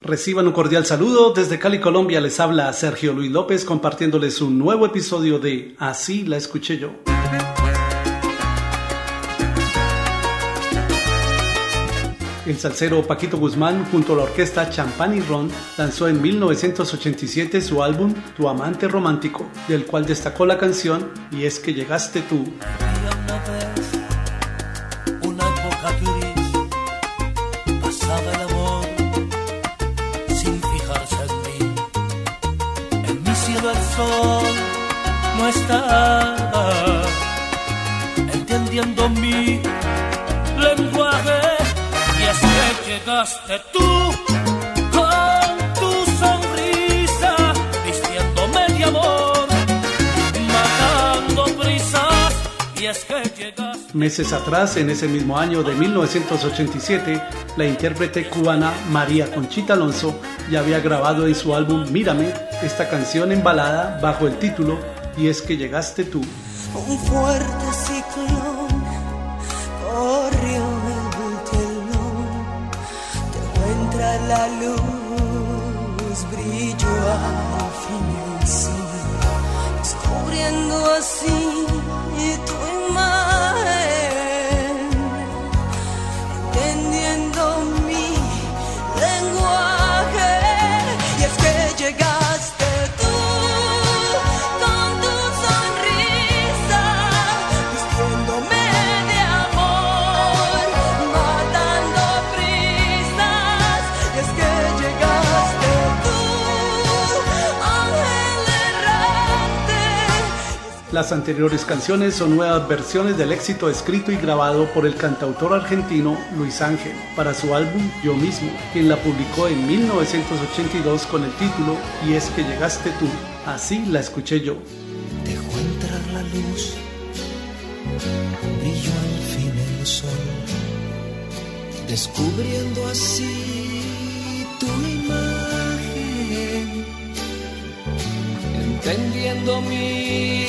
Reciban un cordial saludo. Desde Cali, Colombia, les habla Sergio Luis López compartiéndoles un nuevo episodio de Así la escuché yo. El salsero Paquito Guzmán, junto a la orquesta Champán y Ron, lanzó en 1987 su álbum Tu amante romántico, del cual destacó la canción Y es que llegaste tú. Sol no estaba entendiendo mi lenguaje. Y es que llegaste tú con tu sonrisa vistiéndome de amor matando prisas. Y es que llegaste Meses atrás, en ese mismo año de 1987, la intérprete cubana María Conchita Alonso ya había grabado en su álbum Mírame esta canción en balada bajo el título Y es que llegaste tú. Un fuerte ciclón corrió el telón, te entra la luz, brilló al fin descubriendo así tu imagen. Las anteriores canciones son nuevas versiones del éxito escrito y grabado por el cantautor argentino Luis Ángel para su álbum Yo mismo, quien la publicó en 1982 con el título Y es que llegaste tú. Así la escuché yo. Dejó entrar la luz, brilló al fin el sol, descubriendo así tu imagen, entendiendo mi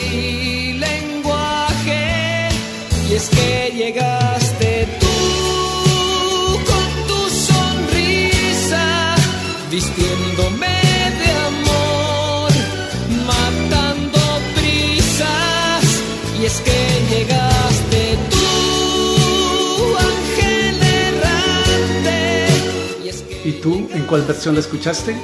y es que llegaste tú con tu sonrisa, vistiéndome de amor, matando prisas. Y es que llegaste tú, ángel errante. ¿Y tú en cuál versión la escuchaste?